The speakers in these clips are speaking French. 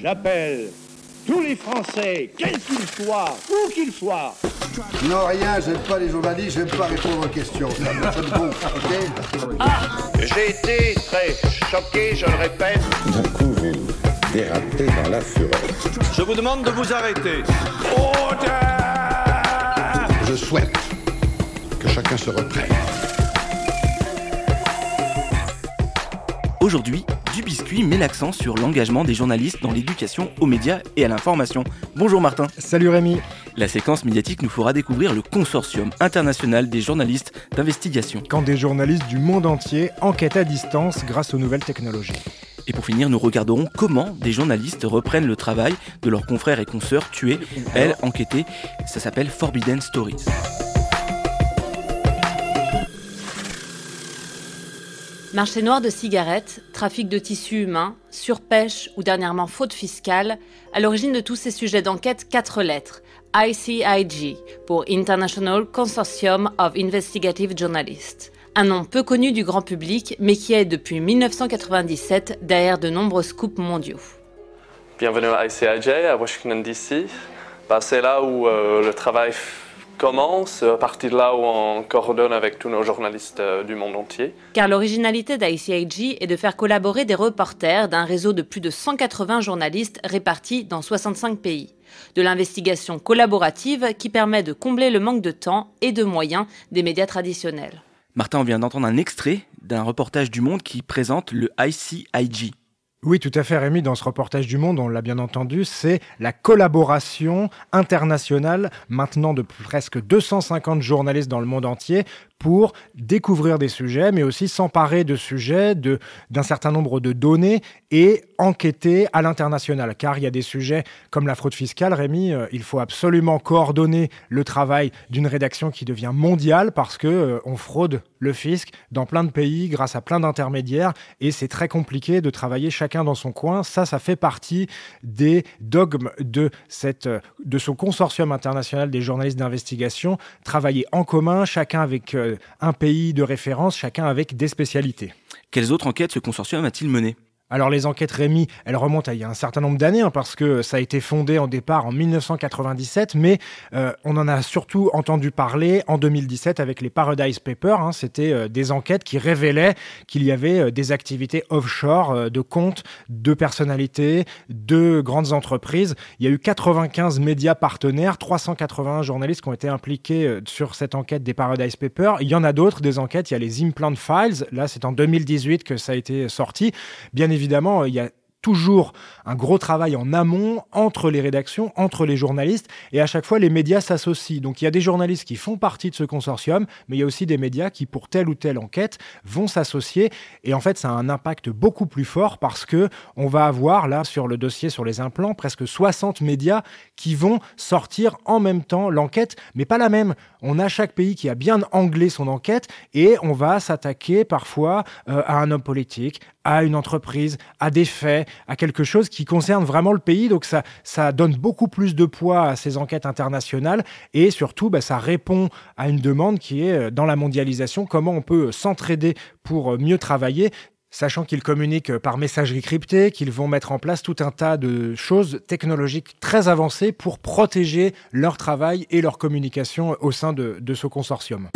J'appelle tous les Français, quels qu'ils soient, où qu'ils soient. Non, rien, j'aime pas les journalistes, j'aime pas répondre aux questions. Ça me ça me gonfle, ok Ah J'ai été très choqué, je le répète. D'un coup, vous dérapez dans la fureur. Je vous demande de vous arrêter. Je souhaite que chacun se reprenne. Aujourd'hui, Du Biscuit met l'accent sur l'engagement des journalistes dans l'éducation aux médias et à l'information. Bonjour Martin. Salut Rémi. La séquence médiatique nous fera découvrir le consortium international des journalistes d'investigation. Quand des journalistes du monde entier enquêtent à distance grâce aux nouvelles technologies. Et pour finir, nous regarderons comment des journalistes reprennent le travail de leurs confrères et consoeurs tués, elles, enquêtées. Ça s'appelle Forbidden Stories. Marché noir de cigarettes, trafic de tissus humains, surpêche ou dernièrement faute fiscale, à l'origine de tous ces sujets d'enquête, quatre lettres. ICIG pour International Consortium of Investigative Journalists. Un nom peu connu du grand public, mais qui est depuis 1997 derrière de nombreux scoops mondiaux. Bienvenue à ICIJ, à Washington DC. Bah, c'est là où euh, le travail commence, à partir de là où on coordonne avec tous nos journalistes euh, du monde entier. Car l'originalité d'ICIG est de faire collaborer des reporters d'un réseau de plus de 180 journalistes répartis dans 65 pays. De l'investigation collaborative qui permet de combler le manque de temps et de moyens des médias traditionnels. Martin, on vient d'entendre un extrait d'un reportage du Monde qui présente le ICIG. Oui, tout à fait, Rémi. Dans ce reportage du Monde, on l'a bien entendu, c'est la collaboration internationale maintenant de presque 250 journalistes dans le monde entier pour découvrir des sujets, mais aussi s'emparer de sujets, de, d'un certain nombre de données et enquêter à l'international. Car il y a des sujets comme la fraude fiscale, Rémi, euh, il faut absolument coordonner le travail d'une rédaction qui devient mondiale parce que euh, on fraude le fisc dans plein de pays grâce à plein d'intermédiaires et c'est très compliqué de travailler chacun dans son coin. Ça, ça fait partie des dogmes de cette, euh, de ce consortium international des journalistes d'investigation. Travailler en commun, chacun avec euh, un pays de référence, chacun avec des spécialités. Quelles autres enquêtes ce consortium a-t-il menées? Alors les enquêtes Rémi, elles remontent à il y a un certain nombre d'années hein, parce que ça a été fondé en départ en 1997, mais euh, on en a surtout entendu parler en 2017 avec les Paradise Papers. hein. C'était euh, des enquêtes qui révélaient qu'il y avait euh, des activités offshore euh, de comptes, de personnalités, de grandes entreprises. Il y a eu 95 médias partenaires, 381 journalistes qui ont été impliqués euh, sur cette enquête des Paradise Papers. Il y en a d'autres, des enquêtes. Il y a les Implant Files. Là, c'est en 2018 que ça a été sorti. Bien évidemment, il y a toujours un gros travail en amont entre les rédactions, entre les journalistes, et à chaque fois les médias s'associent. Donc il y a des journalistes qui font partie de ce consortium, mais il y a aussi des médias qui, pour telle ou telle enquête, vont s'associer. Et en fait, ça a un impact beaucoup plus fort parce que on va avoir là sur le dossier sur les implants presque 60 médias qui vont sortir en même temps l'enquête, mais pas la même. On a chaque pays qui a bien anglais son enquête et on va s'attaquer parfois euh, à un homme politique, à une entreprise, à des faits, à quelque chose qui concerne vraiment le pays. Donc ça, ça donne beaucoup plus de poids à ces enquêtes internationales et surtout, bah, ça répond à une demande qui est euh, dans la mondialisation, comment on peut s'entraider pour euh, mieux travailler sachant qu'ils communiquent par messagerie cryptée, qu'ils vont mettre en place tout un tas de choses technologiques très avancées pour protéger leur travail et leur communication au sein de, de ce consortium.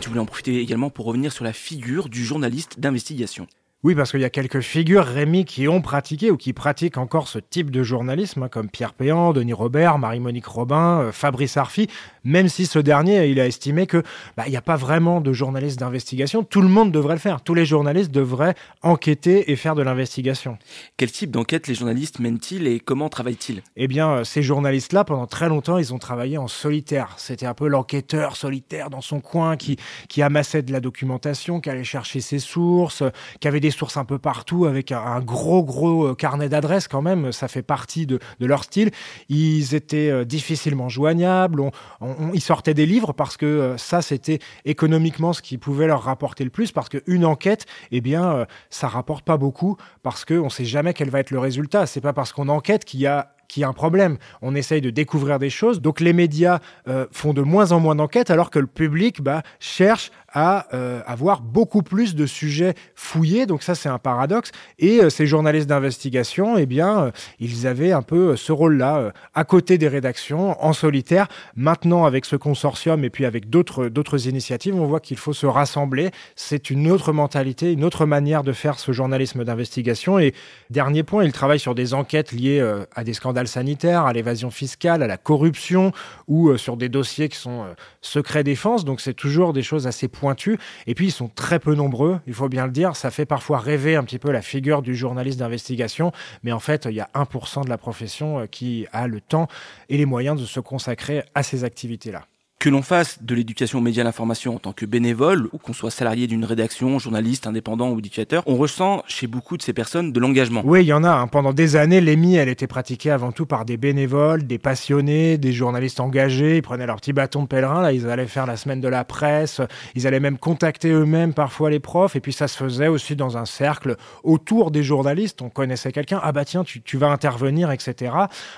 Tu voulais en profiter également pour revenir sur la figure du journaliste d'investigation. Oui, parce qu'il y a quelques figures, Rémi, qui ont pratiqué ou qui pratiquent encore ce type de journalisme, hein, comme Pierre Péan, Denis Robert, Marie-Monique Robin, euh, Fabrice Arfi, même si ce dernier, il a estimé que bah, il n'y a pas vraiment de journaliste d'investigation. Tout le monde devrait le faire. Tous les journalistes devraient enquêter et faire de l'investigation. Quel type d'enquête les journalistes mènent-ils et comment travaillent-ils? Eh bien, euh, ces journalistes-là, pendant très longtemps, ils ont travaillé en solitaire. C'était un peu l'enquêteur solitaire dans son coin qui, qui amassait de la documentation, qui allait chercher ses sources, euh, qui avait des sources un peu partout avec un, gros, gros euh, carnet d'adresses quand même. Ça fait partie de, leur style. Ils étaient euh, difficilement joignables. On, ils sortaient des livres parce que euh, ça, c'était économiquement ce qui pouvait leur rapporter le plus parce qu'une enquête, eh bien, ça rapporte pas beaucoup parce qu'on ne sait jamais quel va être le résultat. C'est pas parce qu'on enquête qu'il y a qu'il y a un problème. On essaye de découvrir des choses. Donc les médias euh, font de moins en moins d'enquêtes alors que le public bah, cherche à euh, avoir beaucoup plus de sujets fouillés. Donc ça, c'est un paradoxe. Et euh, ces journalistes d'investigation, eh bien, ils avaient un peu ce rôle-là à côté des rédactions, en solitaire. Maintenant, avec ce consortium et puis avec d'autres initiatives, on voit qu'il faut se rassembler. C'est une autre mentalité, une autre manière de faire ce journalisme d'investigation. Et dernier point, ils travaillent sur des enquêtes liées à des scandales à l'évasion fiscale, à la corruption ou euh, sur des dossiers qui sont euh, secret défense. Donc c'est toujours des choses assez pointues. Et puis ils sont très peu nombreux, il faut bien le dire. Ça fait parfois rêver un petit peu la figure du journaliste d'investigation. Mais en fait, il y a 1% de la profession euh, qui a le temps et les moyens de se consacrer à ces activités-là. Que l'on fasse de l'éducation aux médias à l'information en tant que bénévole, ou qu'on soit salarié d'une rédaction, journaliste, indépendant ou éducateur, on ressent chez beaucoup de ces personnes de l'engagement. Oui, il y en a. Hein. Pendant des années, l'émi, elle était pratiquée avant tout par des bénévoles, des passionnés, des journalistes engagés. Ils prenaient leur petit bâton de pèlerin, là, ils allaient faire la semaine de la presse, ils allaient même contacter eux-mêmes parfois les profs, et puis ça se faisait aussi dans un cercle autour des journalistes. On connaissait quelqu'un, ah bah tiens, tu, tu vas intervenir, etc.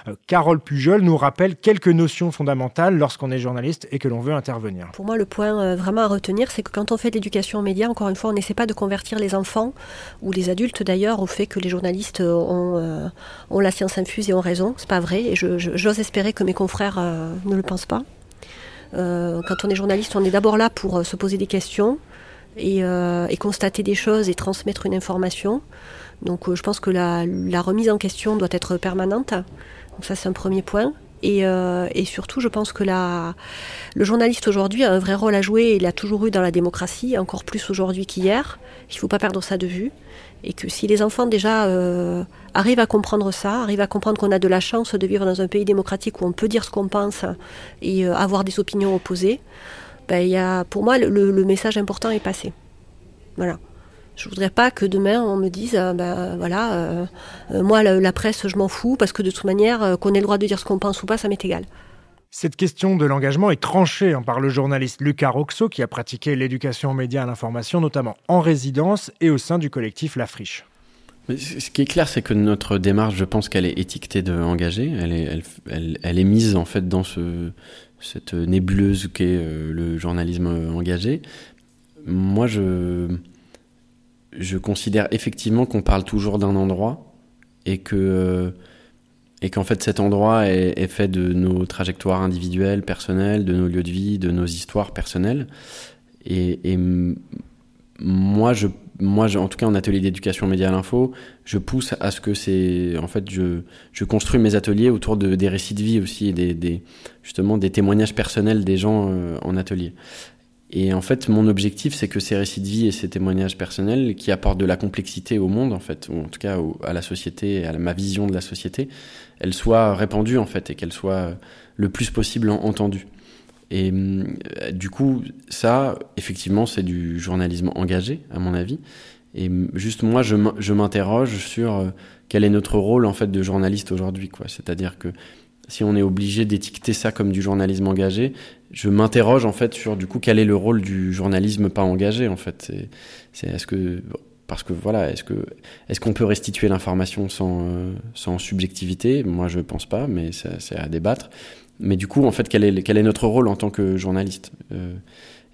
Euh, Carole Pujol nous rappelle quelques notions fondamentales lorsqu'on est journaliste et que l'on veut intervenir. Pour moi, le point euh, vraiment à retenir, c'est que quand on fait de l'éducation aux médias, encore une fois, on n'essaie pas de convertir les enfants ou les adultes d'ailleurs au fait que les journalistes euh, ont, euh, ont la science infuse et ont raison. C'est pas vrai. Et j'ose espérer que mes confrères ne le pensent pas. quand on est journaliste, on est d'abord là pour se poser des questions et, et, constater des choses et transmettre une information. Donc je pense que la, la remise en question doit être permanente. Donc ça, c'est un premier point. Euh, et, surtout, je pense que le journaliste aujourd'hui a un vrai rôle à jouer. Il a toujours eu dans la démocratie, encore plus aujourd'hui qu'hier. Il ne faut pas perdre ça de vue. Et que si les enfants déjà euh, arrivent à comprendre ça, arrivent à comprendre qu'on a de la chance de vivre dans un pays démocratique où on peut dire ce qu'on pense et euh, avoir des opinions opposées, ben, y a, pour moi, le message important est passé. Voilà. Je voudrais pas que demain on me dise, euh, ben voilà, euh, euh, moi la, presse je m'en fous parce que de toute manière qu'on ait le droit de dire ce qu'on pense ou pas, ça m'est égal. Cette question de l'engagement est tranchée hein, par le journaliste Lucas Roxo qui a pratiqué l'éducation aux médias et à l'information, notamment en résidence et au sein du collectif La Friche. ce qui est clair, c'est que notre démarche, je pense qu'elle est étiquetée de engagée. Elle est, elle, elle, est mise en fait dans ce, cette nébuleuse qu'est le journalisme engagé. Moi, je je considère effectivement qu'on parle toujours d'un endroit et que euh, et qu'en fait cet endroit est, fait de nos trajectoires individuelles, personnelles, de nos lieux de vie, de nos histoires personnelles. Et, moi, je, moi, en tout cas en atelier d'éducation média à l'info, je pousse à ce que c'est, en fait, je, je construis mes ateliers autour de, des récits de vie aussi, des, des justement des témoignages personnels des gens euh, en atelier. Et en fait, mon objectif, c'est que ces récits de vie et ces témoignages personnels qui apportent de la complexité au monde, en fait, ou en tout cas à la société, à ma vision de la société, elles soient répandues, en fait, et qu'elles soient le plus possible entendues. Et euh, du coup, ça, effectivement, c'est du journalisme engagé, à mon avis. Et juste moi, je m'interroge sur euh, quel est notre rôle, en fait, de journaliste aujourd'hui. C'est-à-dire que si on est obligé d'étiqueter ça comme du journalisme engagé, je m'interroge en fait sur du coup quel est le rôle du journalisme pas engagé en fait. Est-ce que parce que voilà, est-ce que est-ce qu'on peut restituer l'information sans euh, sans subjectivité? Moi, je pense pas, mais c'est à débattre. Mais du coup, en fait, quel est quel est notre rôle en tant que journaliste? Euh,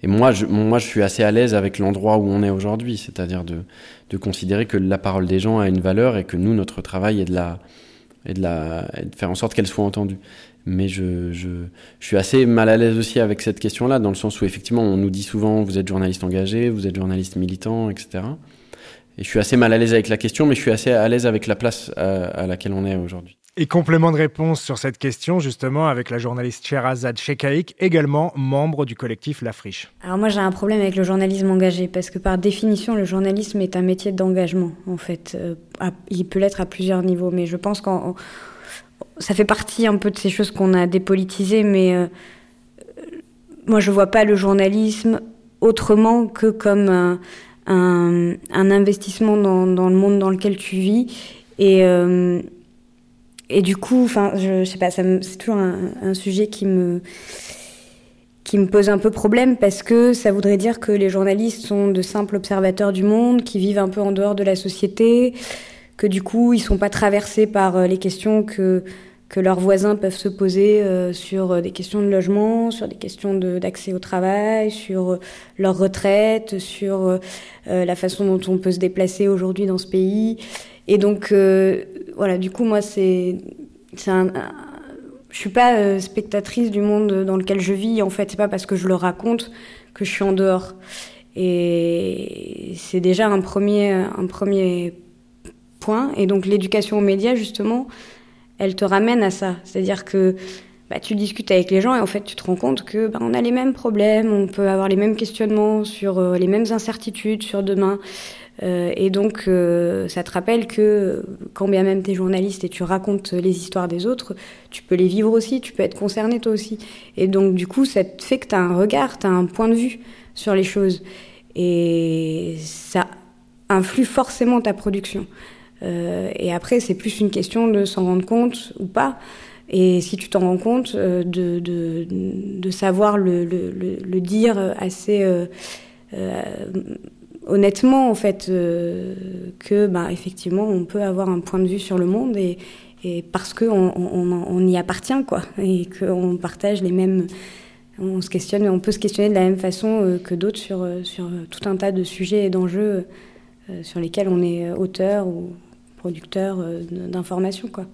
Et moi, je moi, je suis assez à l'aise avec l'endroit où on est aujourd'hui, c'est-à-dire de de considérer que la parole des gens a une valeur et que nous, notre travail est de la et de, la, de faire en sorte qu'elle soit entendue. Mais je, je, je, suis assez mal à l'aise aussi avec cette question-là, dans le sens où effectivement on nous dit souvent vous êtes journaliste engagé, vous êtes journaliste militant, etc. Et je suis assez mal à l'aise avec la question, mais je suis assez à l'aise avec la place à laquelle on est aujourd'hui. Et complément de réponse sur cette question, justement, avec la journaliste Sherazade Shekaik, également membre du collectif La Friche. Alors moi, j'ai un problème avec le journalisme engagé, parce que par définition, le journalisme est un métier d'engagement, en fait. Euh, il peut l'être à plusieurs niveaux, mais je pense que ça fait partie un peu de ces choses qu'on a dépolitisées, mais euh, moi, je vois pas le journalisme autrement que comme un, investissement dans, le monde dans lequel tu vis. Et... Euh, et du coup, enfin, je, sais pas, c'est toujours un, sujet qui me qui me pose un peu problème parce que ça voudrait dire que les journalistes sont de simples observateurs du monde, qui vivent un peu en dehors de la société, que du coup ils sont pas traversés par euh, les questions que que leurs voisins peuvent se poser euh, sur des questions de logement, sur des questions d'accès au travail, sur leur retraite, sur la façon dont on peut se déplacer aujourd'hui dans ce pays. Et donc, voilà, du coup, moi, c'est je suis pas spectatrice du monde dans lequel je vis. En fait, c'est pas parce que je le raconte que je suis en dehors. Et c'est déjà un premier, un premier point. Et donc l'éducation aux médias, justement, elle te ramène à ça. C'est-à-dire que bah, tu discutes avec les gens et en fait tu te rends compte que bah, on a les mêmes problèmes, on peut avoir les mêmes questionnements sur euh, les mêmes incertitudes sur demain. Euh, et donc euh, ça te rappelle que quand bien même tu es journaliste et tu racontes les histoires des autres, tu peux les vivre aussi, tu peux être concerné toi aussi. Et donc du coup ça te fait que tu as un regard, tu as un point de vue sur les choses. Et ça influe forcément ta production. Et après, c'est plus une question de s'en rendre compte ou pas. Et si tu t'en rends compte, euh, de, de, savoir le, le, dire assez euh, euh honnêtement, en fait, euh, que, bah, effectivement, on peut avoir un point de vue sur le monde et, et parce qu'on on, on, y appartient, quoi, et qu'on partage les mêmes on se questionne, on peut se questionner de la même façon que d'autres sur, sur tout un tas de sujets et d'enjeux sur lesquels on est auteur ou producteur d'informations. Quoi.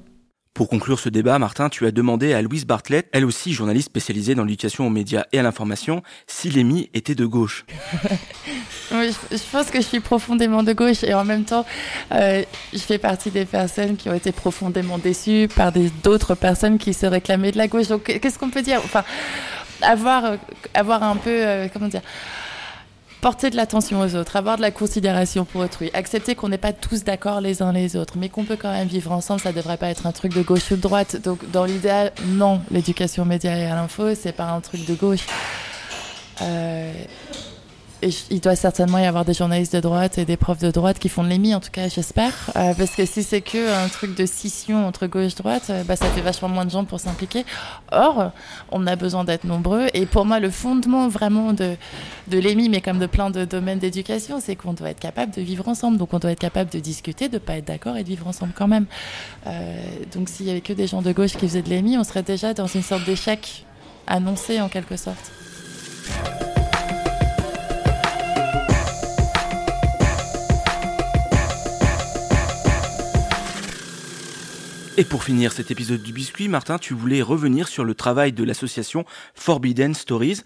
Pour conclure ce débat, Martin, tu as demandé à Louise Bartlett, elle aussi journaliste spécialisée dans l'éducation aux médias et à l'information, si Lémi était de gauche. je pense que je suis profondément de gauche et en même temps, je fais partie des personnes qui ont été profondément déçues par d'autres personnes qui se réclamaient de la gauche. Donc, qu'est-ce qu'on peut dire? Enfin, avoir, euh, avoir un peu, euh, comment dire, porter de l'attention aux autres, avoir de la considération pour autrui, accepter qu'on n'est pas tous d'accord les uns les autres, mais qu'on peut quand même vivre ensemble, ça devrait pas être un truc de gauche ou de droite. Donc dans l'idéal, non, l'éducation média et à l'info, c'est pas un truc de gauche. Euh, il doit certainement y avoir des journalistes de droite et des profs de droite qui font de l'émis, en tout cas, j'espère. Euh, parce que si c'est que un truc de scission entre gauche et droite, euh, bah, ça fait vachement moins de gens pour s'impliquer. Or, on a besoin d'être nombreux. Et pour moi, le fondement vraiment de, de l'émis, mais comme de plein de domaines d'éducation, c'est qu'on doit être capable de vivre ensemble. Donc, on doit être capable de discuter, de pas être d'accord et de vivre ensemble quand même. Euh, donc, s'il y avait que des gens de gauche qui faisaient de l'émis, on serait déjà dans une sorte d'échec annoncé en quelque sorte. Et pour finir cet épisode du biscuit, Martin, tu voulais revenir sur le travail de l'association Forbidden Stories.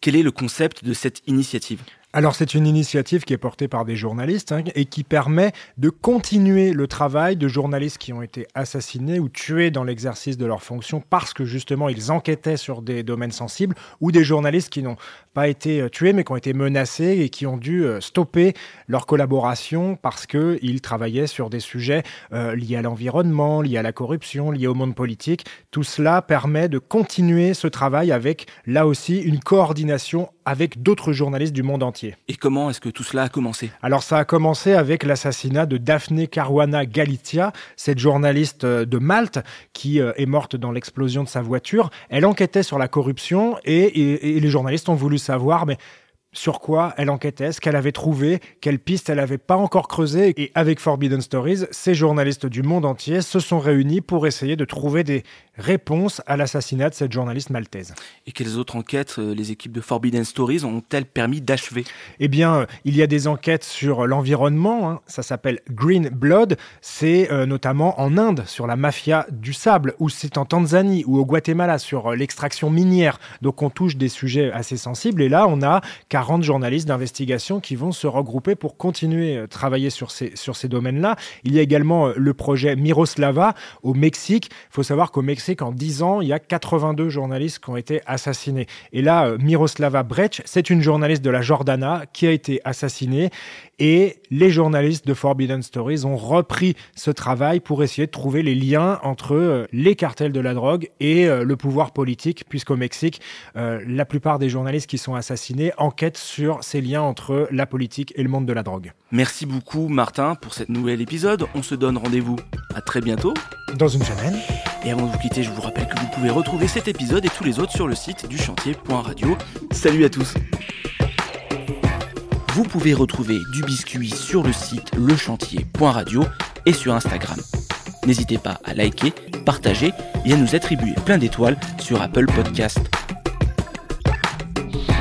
Quel est le concept de cette initiative? Alors c'est une initiative qui est portée par des journalistes hein, et qui permet de continuer le travail de journalistes qui ont été assassinés ou tués dans l'exercice de leur fonction parce que justement ils enquêtaient sur des domaines sensibles ou des journalistes qui n'ont pas été euh, tués mais qui ont été menacés et qui ont dû euh, stopper leur collaboration parce qu'ils travaillaient sur des sujets euh, liés à l'environnement, liés à la corruption, liés au monde politique. Tout cela permet de continuer ce travail avec là aussi une coordination avec d'autres journalistes du monde entier. Et comment est-ce que tout cela a commencé? Alors ça a commencé avec l'assassinat de Daphne Caruana Galizia, cette journaliste euh, de Malte qui euh, est morte dans l'explosion de sa voiture. Elle enquêtait sur la corruption et, et les journalistes ont voulu savoir mais sur quoi elle enquêtait, ce qu'elle avait trouvé, quelles pistes elle n'avait pas encore creusées. Et avec Forbidden Stories, ces journalistes du monde entier se sont réunis pour essayer de trouver des réponses à l'assassinat de cette journaliste maltaise. Et quelles autres enquêtes euh, les équipes de Forbidden Stories ont-elles permis d'achever? Eh bien, euh, il y a des enquêtes sur l'environnement, hein. ça s'appelle Green Blood, c'est euh, notamment en Inde sur la mafia du sable, ou c'est en Tanzanie ou au Guatemala sur l'extraction minière. Donc on touche des sujets assez sensibles, et là on a 40 journalistes d'investigation qui vont se regrouper pour continuer à euh, travailler sur ces, sur ces domaines-là. Il y a également euh, le projet Miroslava au Mexique. Il faut savoir qu'au Mexique, en 10 ans, il y a 82 journalistes qui ont été assassinés. Et là, euh, Miroslava Brecht, c'est une journaliste de la Jordana qui a été assassinée. Et les journalistes de Forbidden Stories ont repris ce travail pour essayer de trouver les liens entre les cartels de la drogue et le pouvoir politique, puisqu'au Mexique, la plupart des journalistes qui sont assassinés enquêtent sur ces liens entre la politique et le monde de la drogue. Merci beaucoup Martin pour cet nouvel épisode. On se donne rendez-vous à très bientôt. Dans une semaine. Et avant de vous quitter, je vous rappelle que vous pouvez retrouver cet épisode et tous les autres sur le site du chantier.radio. Salut à tous. Vous pouvez retrouver du biscuit sur le site lechantier.radio et sur Instagram. N'hésitez pas à liker partager et à nous attribuer plein d'étoiles sur Apple Podcast.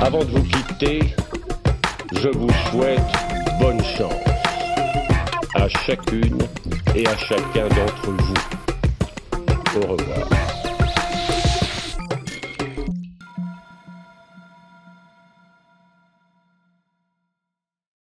Avant de vous quitter, je vous souhaite bonne chance à chacune et à chacun d'entre vous. Au revoir.